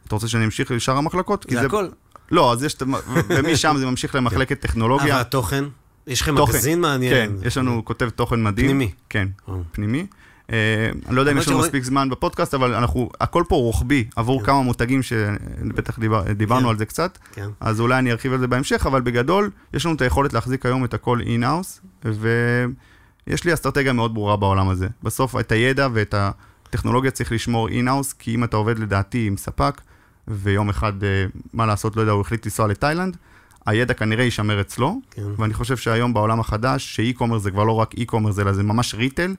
אתה רוצה שאני אמשיך לשאר המחלקות? זה הכל. לא, אז יש, ומשם זה ממשיך למחלקת טכנולוגיה. אבל התוכן? יש לכם. מגזין מעניין? כן, יש לנו כותב תוכן מדהים. פנימי. כן. פנימי. אה, אני לא יודע אם יש לנו מספיק זמן בפודקאסט, אבל אנחנו, הכל פה רוחבי עבור כמה מותגים שבטח דיבר, דיברנו כן. על זה קצת, כן. אז אולי אני ארחיב על זה בהמשך, אבל בגדול, יש לנו את היכולת להחזיק היום את הכל in-house, ויש לי אסטרטגיה מאוד ברורה בעולם הזה. בסוף את הידע ואת הטכנולוגיה צריך לשמור in-house, כי אם אתה עובד לדעתי עם ספק, ויום אחד, אה, מה לעשות, לא יודע, הוא החליט לנסוע לתאילנד, הידע כנראה יישמר אצלו, כן. ואני חושב שהיום בעולם החדש, ש e-commerce זה כבר לא רק e-commerce, אלא זה ממש retail,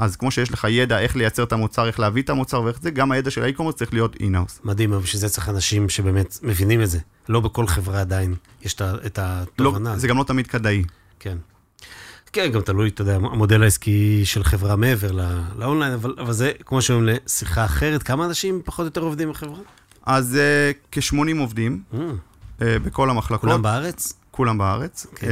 אז כמו שיש לך ידע איך לייצר את המוצר, איך להביא את המוצר ואיך זה, גם הידע של ה e-commerce צריך להיות in-house. מדהים, אבל בשביל זה צריך אנשים שבאמת מבינים את זה. לא בכל חברה עדיין יש את לא, התובנה. זה גם לא תמיד כדאי. כן. כן, גם תלוי, אתה יודע, המודל העסקי של חברה מעבר לא- לאונליין, אבל, אבל זה, כמו שאומרים, לשיחה אחרת. כמה אנשים פחות או יותר עובדים בחברה? אז uh, כ-80 עובדים Mm, uh, בכל המחלקות. כולם בארץ? כולם בארץ. כן.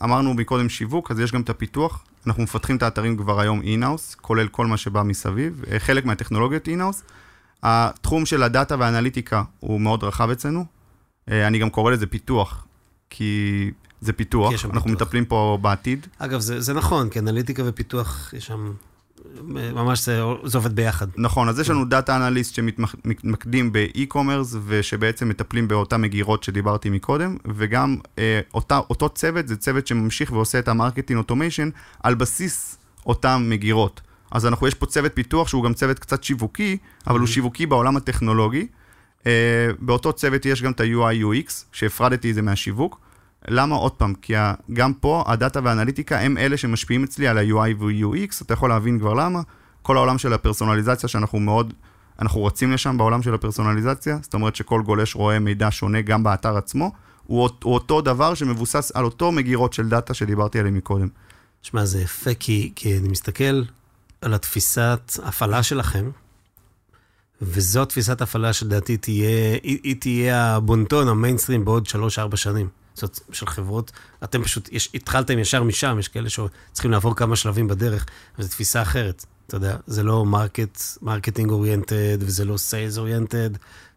Uh, אמרנו מקודם שיווק, אז יש גם את הפיתוח. אנחנו מפתחים את האתרים כבר היום in-house, כולל כל מה שבא מסביב. Uh, חלק מהטכנולוגיות in-house. התחום של הדאטה והאנליטיקה הוא מאוד רחב אצלנו. Uh, אני גם קורא לזה פיתוח, כי זה פיתוח. אנחנו פיתוח. מטפלים פה בעתיד. אגב, זה, זה נכון, כי אנליטיקה ופיתוח, יש שם... ממש זה, זה עובד ביחד. נכון, אז יש לנו data analyst שמתמקדים באי-קומרס, ושבעצם מטפלים באותן מגירות שדיברתי מקודם, וגם אה, אותה, אותו צוות, זה צוות שממשיך ועושה את ה marketing automation על בסיס אותן מגירות. אז אנחנו, יש פה צוות פיתוח שהוא גם צוות קצת שיווקי, אבל הוא שיווקי בעולם הטכנולוגי. אה, באותו צוות יש גם את ה-UI UX, שהפרדתי את זה מהשיווק. למה? עוד פעם, כי גם פה הדאטה והאנליטיקה הם אלה שמשפיעים אצלי על ה-UI ו-UX, אתה יכול להבין כבר למה. כל העולם של הפרסונליזציה שאנחנו מאוד, אנחנו רצים לשם בעולם של הפרסונליזציה, זאת אומרת שכל גולש רואה מידע שונה גם באתר עצמו, הוא, הוא אותו דבר שמבוסס על אותו מגירות של דאטה שדיברתי עליהן מקודם. שמע, זה יפה, כי, כי אני מסתכל על התפיסת הפעלה שלכם, וזו תפיסת הפעלה שלדעתי תהיה, היא, היא תהיה הבונטון, המיינסטרים בעוד 3-4 שנים. זאת של חברות, אתם פשוט, יש, התחלתם ישר משם, יש כאלה שצריכים לעבור כמה שלבים בדרך, וזו תפיסה אחרת. אתה יודע, זה לא market, marketing oriented, וזה לא sales oriented,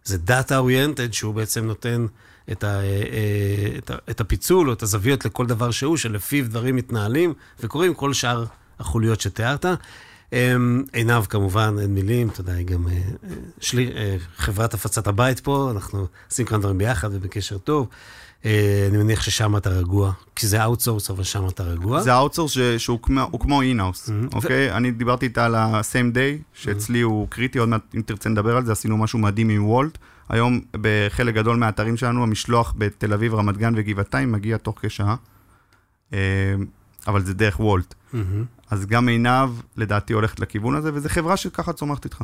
זה data oriented, שהוא בעצם נותן את, ה, אה, אה, את, ה, את הפיצול או את הזוויות לכל דבר שהוא, שלפיו דברים מתנהלים וקורים כל שאר החוליות שתיארת. אמ, עינב כמובן, אין מילים, אתה יודע, היא גם אה, שלי, חברת הפצת הבית פה, אנחנו עושים כאן דברים ביחד ובקשר טוב. אה, אני מניח ששם אתה רגוע, כי זה outsource, אבל שם אתה רגוע. זה ה outsource שהוא כמו- in-house, Mhm. אוקיי? אני דיברתי איתה על ה-same day, שאצלי הוא קריטי, עוד מעט אם תרצה נדבר על זה, עשינו משהו מדהים עם וולט. היום בחלק גדול מהאתרים שלנו, המשלוח בתל אביב, רמת גן וגבעתיים מגיע תוך כשעה, אה, אבל זה דרך וולט. מהמם. אז גם עינב, לדעתי, הולכת לכיוון הזה, וזו חברה שככה צומחת איתך.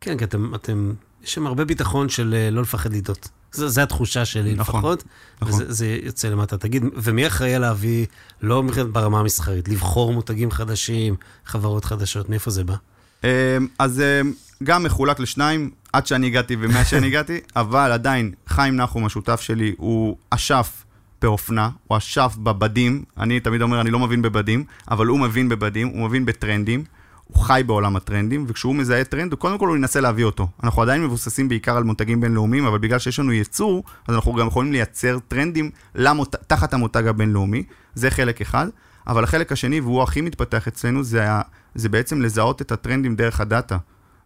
כן, כי אתם, אתם, יש שם הרבה ביטחון של אה, לא לפחד לטעות. זו, התחושה שלי נכון, לפחות, נכון. וזה זה יוצא למטה. תגיד, ומי אחראי להביא, לא ברמה המסחרית, לבחור מותגים חדשים, חברות חדשות, מאיפה זה בא? אה, אז אה, גם מחולק לשניים, עד שאני הגעתי ומאז שאני הגעתי, אבל עדיין, חיים נחום, השותף שלי, הוא אשף באופנה, הוא אשף בבדים. אני תמיד אומר, אני לא מבין בבדים, אבל הוא מבין בבדים, הוא מבין בטרנדים. הוא חי בעולם הטרנדים, וכשהוא מזהה טרנד, הוא קודם כל הוא ינסה להביא אותו. אנחנו עדיין מבוססים בעיקר על מותגים בינלאומיים, אבל בגלל שיש לנו ייצור, אז אנחנו גם יכולים לייצר טרנדים למות... תחת המותג הבינלאומי. זה חלק אחד. אבל החלק השני, והוא הכי מתפתח אצלנו, זה, ה... זה בעצם לזהות את הטרנדים דרך הדאטה.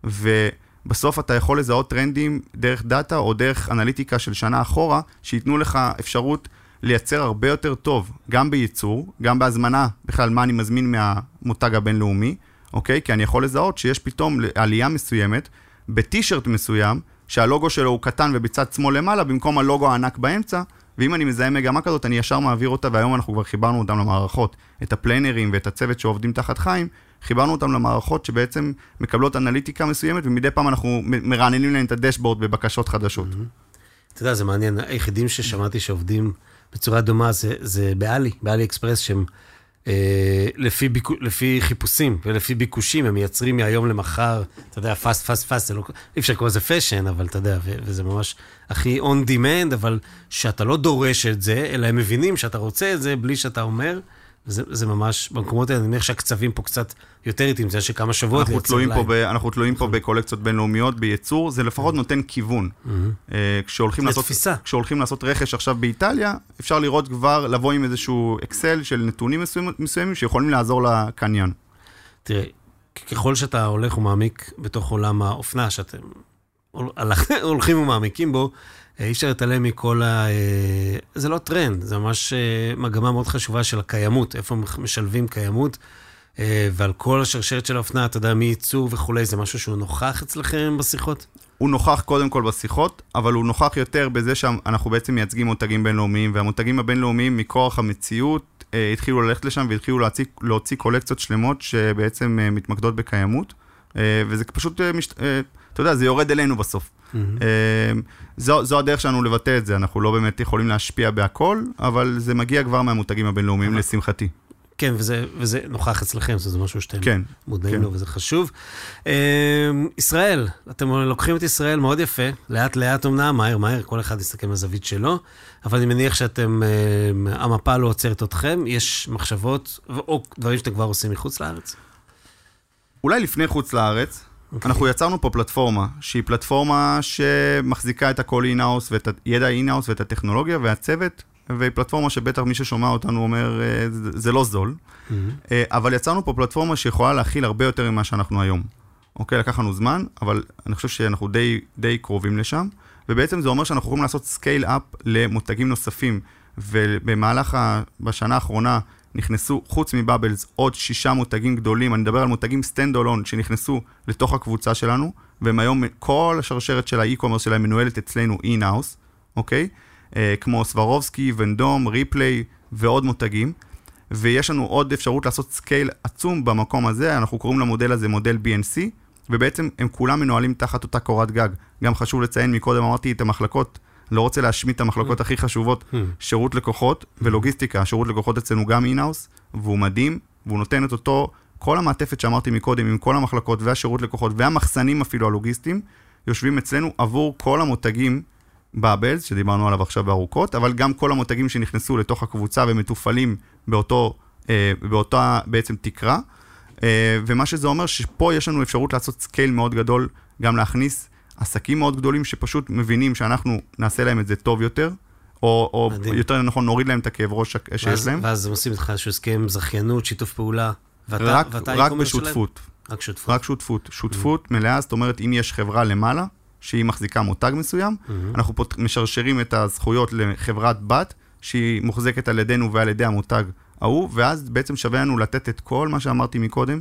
ובסוף אתה יכול לזהות טרנדים דרך דאטה או דרך אנליטיקה של שנה אחורה, שייתנו לך אפשרות לייצר הרבה יותר טוב, גם בייצור, גם בהזמנה, בכלל מה אני מזמין מהמותג הבינלאומי, אוקיי? כי אני יכול לזהות שיש פתאום עלייה מסוימת בטישרט מסוים, שהלוגו שלו הוא קטן ובצד שמאל למעלה, במקום הלוגו הענק באמצע, ואם אני מזהה מגמה כזאת, אני ישר מעביר אותה, והיום אנחנו כבר חיברנו אותם למערכות. את הפלנרים ואת הצוות שעובדים תחת חיים, חיברנו אותם למערכות שבעצם מקבלות אנליטיקה מסוימת, ומדי פעם אנחנו מרעננים להם את הדשבורד בבקשות חדשות. אתה יודע, זה מעניין, היחידים ששמעתי שעובדים בצורה דומה זה, באלי, באלי אקספרס, שהם לפי, ביקו, לפי חיפושים ולפי ביקושים, הם מייצרים מהיום למחר, אתה יודע, fast, fast, fast, לא, אי אפשר לקרוא לזה fashion, אבל אתה יודע, ו, וזה ממש הכי on demand, אבל שאתה לא דורש את זה, אלא הם מבינים שאתה רוצה את זה בלי שאתה אומר. זה, זה ממש, במקומות האלה, אני מניח שהקצבים פה קצת יותר איטיים, זה שכמה שבועות אנחנו תלויים, פה. ב, אנחנו תלויים פה בקולקציות בינלאומיות, בייצור, זה לפחות נותן כיוון. אה, כשהולכים לעשות. כשהולכים לעשות רכש עכשיו באיטליה, אפשר לראות כבר, לבוא עם איזשהו אקסל של נתונים מסוימים, מסוימים שיכולים לעזור לקניין. תראה, ככל שאתה הולך ומעמיק בתוך עולם האופנה, שאתם הולכים ומעמיקים בו, אי אפשר להתעלם מכל ה... אה, זה לא טרנד, זה ממש אה, מגמה מאוד חשובה של הקיימות, איפה משלבים קיימות, אה, ועל כל השרשרת של האופנה, אתה יודע, מייצור וכולי, זה משהו שהוא נוכח אצלכם בשיחות? הוא נוכח קודם כל בשיחות, אבל הוא נוכח יותר בזה שאנחנו בעצם מייצגים מותגים בינלאומיים, והמותגים הבינלאומיים מכורח המציאות אה, התחילו ללכת לשם והתחילו להוציא, להוציא קולקציות שלמות שבעצם אה, מתמקדות בקיימות, אה, וזה פשוט, אה, אה, אתה יודע, זה יורד אלינו בסוף. אה, זו, זו הדרך שלנו לבטא את זה, אנחנו לא באמת יכולים להשפיע בהכל, אבל זה מגיע כבר מהמותגים הבינלאומיים, לשמחתי. כן, וזה, וזה נוכח אצלכם, זה משהו שאתם כן, מודעים כן. לו וזה חשוב. אה, ישראל, אתם לוקחים את ישראל מאוד יפה, לאט לאט אמנם, מהר מהר, כל אחד יסתכל מהזווית שלו, אבל אני מניח שאתם, אה, המפה לא עוצרת אתכם, יש מחשבות או דברים שאתם כבר עושים מחוץ לארץ? אולי לפני חוץ לארץ, אוקיי. אנחנו יצרנו פה פלטפורמה, שהיא פלטפורמה שמחזיקה את הכל אינהאוס ואת הידע אינהאוס ואת הטכנולוגיה והצוות, והיא פלטפורמה שבטח מי ששומע אותנו אומר, אה, זה, לא זול, אה, אבל יצרנו פה פלטפורמה שיכולה להכיל הרבה יותר ממה שאנחנו היום. אוקיי, לקח לנו זמן, אבל אני חושב שאנחנו די, די קרובים לשם, ובעצם זה אומר שאנחנו יכולים לעשות scale up למותגים נוספים, ובמהלך, ה... בשנה האחרונה, נכנסו, חוץ מבאבלס, עוד שישה מותגים גדולים, אני מדבר על מותגים stand alone שנכנסו לתוך הקבוצה שלנו, והם היום, כל השרשרת של האי-קומרס שלהם מנוהלת אצלנו in-house, אוקיי? אה, כמו סברובסקי, ונדום, ריפליי ועוד מותגים, ויש לנו עוד אפשרות לעשות scale עצום במקום הזה, אנחנו קוראים למודל הזה מודל BNC, ובעצם הם כולם מנוהלים תחת אותה קורת גג. גם חשוב לציין, מקודם אמרתי את המחלקות, לא רוצה להשמיט את המחלקות הכי חשובות, שירות לקוחות ולוגיסטיקה. שירות לקוחות אצלנו גם in-house, והוא מדהים, והוא נותן את אותו, כל המעטפת שאמרתי מקודם, עם כל המחלקות והשירות לקוחות והמחסנים אפילו הלוגיסטיים, יושבים אצלנו עבור כל המותגים באבלס, שדיברנו עליו עכשיו בארוכות, אבל גם כל המותגים שנכנסו לתוך הקבוצה ומתופעלים באותו, אה, באותה בעצם תקרה. אה, ומה שזה אומר שפה יש לנו אפשרות לעשות scale מאוד גדול, גם להכניס עסקים מאוד גדולים שפשוט מבינים שאנחנו נעשה להם את זה טוב יותר, או, או מדהים. יותר נכון נוריד להם את הכאב ראש שיש ואז, להם, ואז הם עושים איתך איזשהו הסכם זכיינות, שיתוף פעולה, ואתה, רק, ואתה רק שלהם? בשותפות. רק שותפות. רק שותפות. שותפות מלאה, זאת אומרת, אם יש חברה למעלה, שהיא מחזיקה מותג מסוים, אנחנו פות... משרשרים את הזכויות לחברת בת, שהיא מוחזקת על ידינו ועל ידי המותג ההוא, ואז בעצם שווה לנו לתת את כל מה שאמרתי מקודם,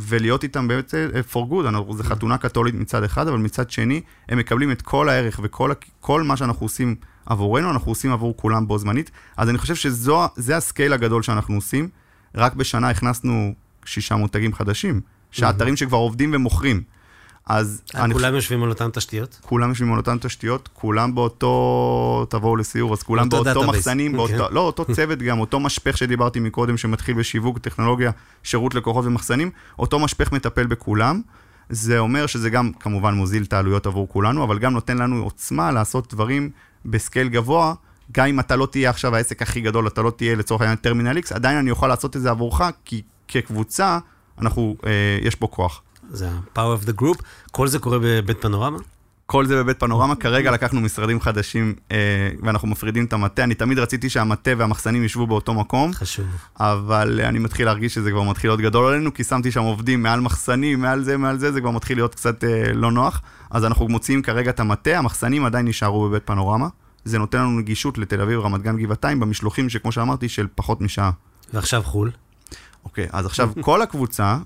ולהיות איתם בעצם for good, אנחנו, זה חתונה קתולית מצד אחד, אבל מצד שני, הם מקבלים את כל הערך וכל כל מה שאנחנו עושים עבורנו, אנחנו עושים עבור כולם בו זמנית. אז אני חושב שזה הסקייל הגדול שאנחנו עושים. רק בשנה הכנסנו שישה מותגים חדשים, שהאתרים שכבר עובדים ומוכרים. אז... אני כולם יושבים על אותן תשתיות? כולם יושבים על אותן תשתיות, כולם באותו... תבואו לסיור, אז כולם באותו מחסנים, באותו... Okay. לא, אותו צוות גם, אותו משפך שדיברתי מקודם, שמתחיל בשיווק, טכנולוגיה, שירות לקוחות ומחסנים, אותו משפך מטפל בכולם. זה אומר שזה גם כמובן מוזיל את העלויות עבור כולנו, אבל גם נותן לנו עוצמה לעשות דברים בסקייל גבוה, גם אם אתה לא תהיה עכשיו העסק הכי גדול, אתה לא תהיה לצורך העניין טרמינל X, עדיין אני אוכל לעשות את זה עבורך, כי כקבוצה, אנחנו, אה, יש פה כוח. זה ה-power of the group. כל זה קורה בבית פנורמה? כל זה בבית פנורמה. כרגע לקחנו משרדים חדשים אה, ואנחנו מפרידים את המטה. אני תמיד רציתי שהמטה והמחסנים ישבו באותו מקום. חשוב. אבל אה, אני מתחיל להרגיש שזה כבר מתחיל להיות גדול עלינו, כי שמתי שם עובדים מעל מחסנים, מעל זה, מעל זה, זה כבר מתחיל להיות קצת אה, לא נוח. אז אנחנו מוציאים כרגע את המטה, המחסנים עדיין נשארו בבית פנורמה. זה נותן לנו נגישות לתל אביב, רמת גן, גבעתיים, במשלוחים שכמו שאמרתי, של פחות משעה. ועכשיו חו"ל? אוקיי, אז עכשיו כל הקבוצה,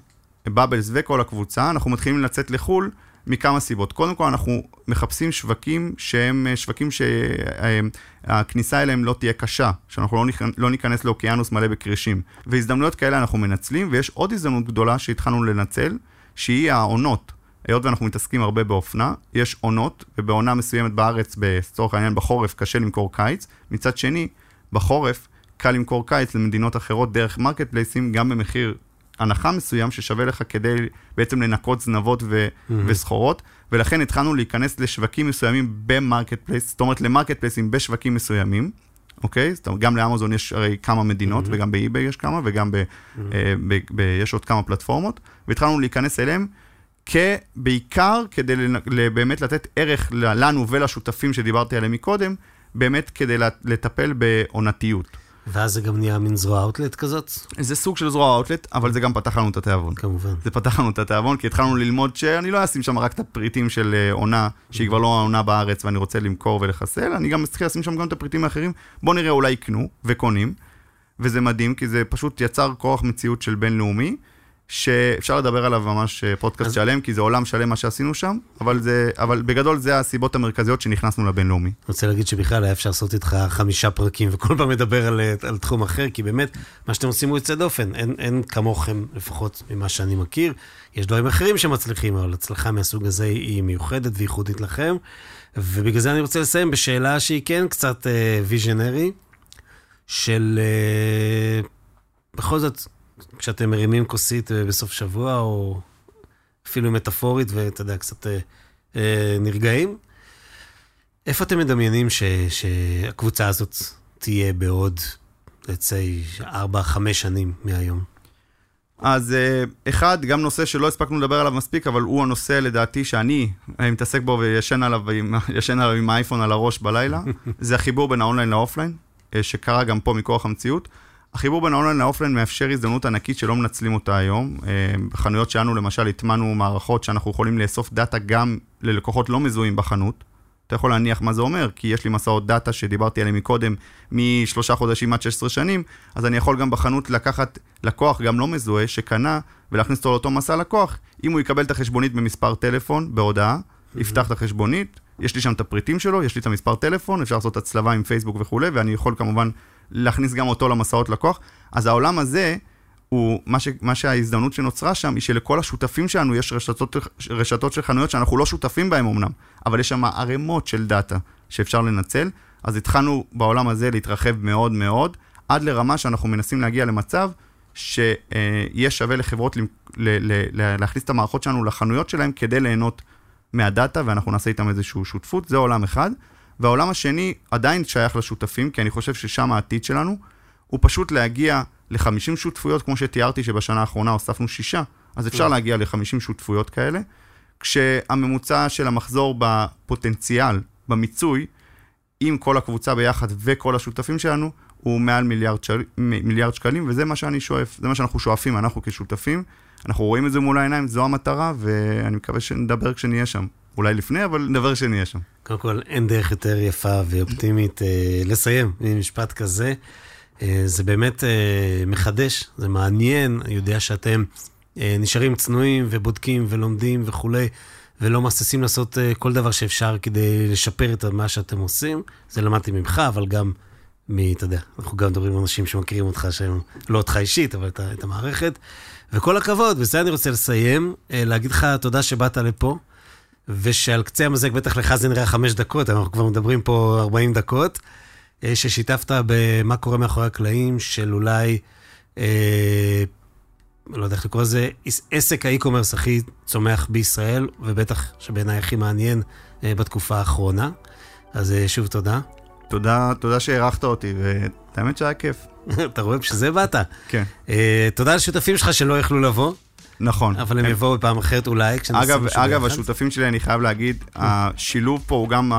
בבלס וכל הקבוצה, אנחנו מתחילים לצאת לחו"ל מכמה סיבות. קודם כל, אנחנו מחפשים שווקים שהם שווקים שהכניסה אליהם לא תהיה קשה, שאנחנו לא, לא ניכנס לאוקיינוס מלא בקרישים. והזדמנויות כאלה אנחנו מנצלים, ויש עוד הזדמנות גדולה שהתחלנו לנצל, שהיא העונות. היות ואנחנו מתעסקים הרבה באופנה, יש עונות, ובעונה מסוימת בארץ, לצורך העניין בחורף, קשה למכור קיץ. מצד שני, בחורף קל למכור קיץ למדינות אחרות דרך marketplace ים, גם במחיר הנחה מסוים ששווה לך כדי בעצם לנקות זנבות ו- mm-hmm. וסחורות, ולכן התחלנו להיכנס לשווקים מסוימים ב marketplace, זאת אומרת ל marketplace ים בשווקים מסוימים. אוקיי? זאת אומרת, גם לאמזון יש הרי כמה מדינות, mm-hmm. וגם באי-ביי יש כמה, וגם ב, mm-hmm. אה, ב, ב, יש עוד כמה פלטפורמות, והתחלנו להיכנס אליהם בעיקר כדי באמת לתת ערך לנו ולשותפים שדיברתי עליהם מקודם, באמת כדי לטפל בעונתיות. ואז זה גם נהיה מין זרוע אאוטלט כזאת? זה סוג של זרוע אאוטלט, אבל זה גם פתח לנו את התיאבון. כמובן. זה פתח לנו את התיאבון, כי התחלנו ללמוד שאני לא אשים שם רק את הפריטים של אה, עונה, שהיא כבר לא העונה בארץ ואני רוצה למכור ולחסל, אני גם צריך לשים שם גם את הפריטים האחרים. בוא נראה, אולי יקנו וקונים, וזה מדהים, כי זה פשוט יצר כוח מציאות של בינלאומי. שאפשר לדבר עליו ממש אה, פודקאסט אז... שלם, כי זה עולם שלם מה שעשינו שם, אבל, זה, אבל בגדול זה הסיבות המרכזיות שנכנסנו לבינלאומי. אני רוצה להגיד שבכלל היה אפשר לעשות איתך חמישה פרקים וכל פעם לדבר על, אה, על תחום אחר, כי באמת, מה שאתם עושים הוא יוצא דופן. אין, אין כמוכם, לפחות ממה שאני מכיר. יש דברים אחרים שמצליחים, אבל הצלחה מהסוג הזה היא מיוחדת וייחודית לכם. ובגלל זה אני רוצה לסיים בשאלה שהיא כן קצת ויז'נרי, uh, של uh, בכל זאת, כשאתם מרימים כוסית אה, בסוף שבוע, או אפילו מטאפורית, ואתה יודע, קצת אה, אה, נרגעים. איפה אתם מדמיינים ש, שהקבוצה הזאת תהיה בעוד, לצי, 4-5 שנים מהיום? אז אה, אחד, גם נושא שלא הספקנו לדבר עליו מספיק, אבל הוא הנושא לדעתי שאני מתעסק בו וישן עליו, עליו עם האייפון על הראש בלילה, זה החיבור בין האונליין לאופליין, שקרה גם פה מכוח המציאות. החיבור בין האונליין לאופליין מאפשר הזדמנות ענקית שלא מנצלים אותה היום. אה, בחנויות שלנו למשל הטמנו מערכות שאנחנו יכולים לאסוף דאטה גם ללקוחות לא מזוהים בחנות. אתה יכול להניח מה זה אומר, כי יש לי מסעות דאטה שדיברתי עליהם מקודם, משלושה חודשים עד 16 שנים, אז אני יכול גם בחנות לקחת לקוח גם לא מזוהה שקנה ולהכניס אותו לאותו מסע לקוח. אם הוא יקבל את החשבונית במספר טלפון, בהודעה, mm-hmm. יפתח את החשבונית, יש לי שם את הפריטים שלו, יש לי את המספר טלפון, אפשר לעשות הצלבה עם פייסבוק וכולי, ואני יכול כמובן להכניס גם אותו למסעות לקוח. אז העולם הזה, הוא, מה, ש, מה שההזדמנות שנוצרה שם, היא שלכל השותפים שלנו יש רשתות, רשתות של חנויות שאנחנו לא שותפים בהן אמנם, אבל יש שם ערימות של דאטה שאפשר לנצל. אז התחלנו בעולם הזה להתרחב מאוד מאוד, עד לרמה שאנחנו מנסים להגיע למצב שיהיה שווה לחברות ל, ל, ל, להכניס את המערכות שלנו לחנויות שלהם כדי ליהנות מהדאטה, ואנחנו נעשה איתם איזושהי שותפות, זה עולם אחד. והעולם השני עדיין שייך לשותפים, כי אני חושב ששם העתיד שלנו, הוא פשוט להגיע ל-50 שותפויות, כמו שתיארתי שבשנה האחרונה הוספנו שישה, אז אפשר כן. להגיע ל-50 שותפויות כאלה, כשהממוצע של המחזור בפוטנציאל, במיצוי, עם כל הקבוצה ביחד וכל השותפים שלנו, הוא מעל מיליארד, של... מיליארד שקלים, וזה מה שאני שואף, זה מה שאנחנו שואפים, אנחנו כשותפים. אנחנו רואים את זה מול העיניים, זו המטרה, ואני מקווה שנדבר כשנהיה שם. אולי לפני, אבל נדבר כשנהיה שם. קודם כל, אין דרך יותר יפה ואופטימית אה, לסיים עם משפט כזה. אה, זה באמת אה, מחדש, זה מעניין, אני יודע שאתם אה, נשארים צנועים ובודקים ולומדים וכולי, ולא מהססים לעשות אה, כל דבר שאפשר כדי לשפר את מה שאתם עושים. זה למדתי ממך, אבל גם מ... אתה יודע, אנחנו גם מדברים עם אנשים שמכירים אותך, שהם לא אותך אישית, אבל את, את המערכת. וכל הכבוד, בזה אני רוצה לסיים, אה, להגיד לך תודה שבאת לפה. ושעל קצה המזג, בטח לך זה נראה חמש דקות, אנחנו כבר מדברים פה 40 דקות, אה, ששיתפת במה קורה מאחורי הקלעים של אולי, אה, לא יודע איך לקרוא לזה, עס- עסק האי-קומרס הכי צומח בישראל, ובטח שבעיניי הכי מעניין אה, בתקופה האחרונה. אז אה, שוב תודה. תודה, תודה שהערכת אותי, והאמת שהיה כיף. אתה רואה, בשביל זה באת. כן, אה, תודה לשותפים שלך שלא יכלו לבוא, נכון. אבל הם הם- יבואו בפעם אחרת אולי, כשנעשה אגב, אגב. השותפים שלי, אני חייב להגיד, השילוב פה הוא גם,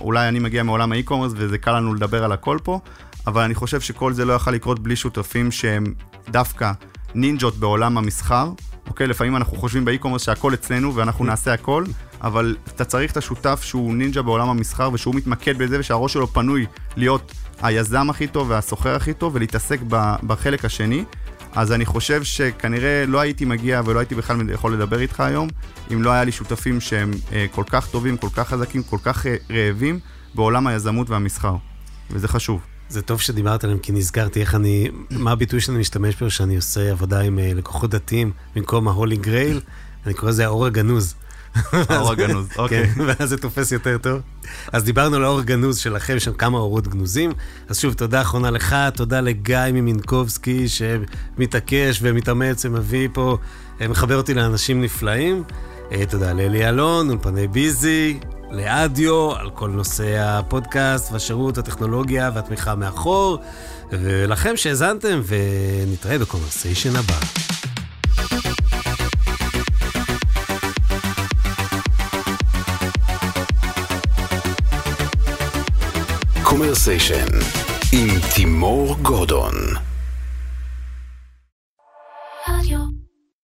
אולי אני מגיע מעולם האי-קומרס וזה קל לנו לדבר על הכל פה, אבל אני חושב שכל זה לא יכול לקרות בלי שותפים שהם דווקא נינג'ות בעולם המסחר. אוקיי, לפעמים אנחנו חושבים באי-קומרס שהכל אצלנו ואנחנו נעשה הכל, אבל אתה צריך את השותף שהוא נינג'ה בעולם המסחר ושהוא מתמקד בזה ושהראש שלו פנוי להיות היזם הכי טוב והסוחר הכי טוב ולהתעסק בחלק השני. אז אני חושב שכנראה לא הייתי מגיע ולא הייתי בכלל יכול לדבר איתך היום, אם לא היה לי שותפים שהם אה, כל כך טובים, כל כך חזקים, כל כך אה, רעבים בעולם היזמות והמסחר. וזה חשוב. זה טוב שדיברת עליהם, כי נזכרתי איך אני, מה הביטוי שאני משתמש בו, שאני עושה עבודה עם אה, לקוחות דתיים, במקום ההולי גרייל, אני קורא לזה האור הגנוז. האור הגנוז, אוקיי. כן, ואז זה תופס יותר טוב. אז דיברנו על האור הגנוז שלכם, יש שם כמה אורות גנוזים. אז שוב, תודה אחרונה לך, תודה לגיא ממינקובסקי, שמתעקש ומתאמץ ומביא פה, אה, מחבר אותי לאנשים נפלאים. אה, תודה לאלי אלון, אולפני ביזי, לאודיו, על כל נושא הפודקאסט והשירות, הטכנולוגיה והתמיכה מאחור, ולכם שהאזנתם, ונתראה ב conversation הבא. conversation עם תימור גודון. רדיו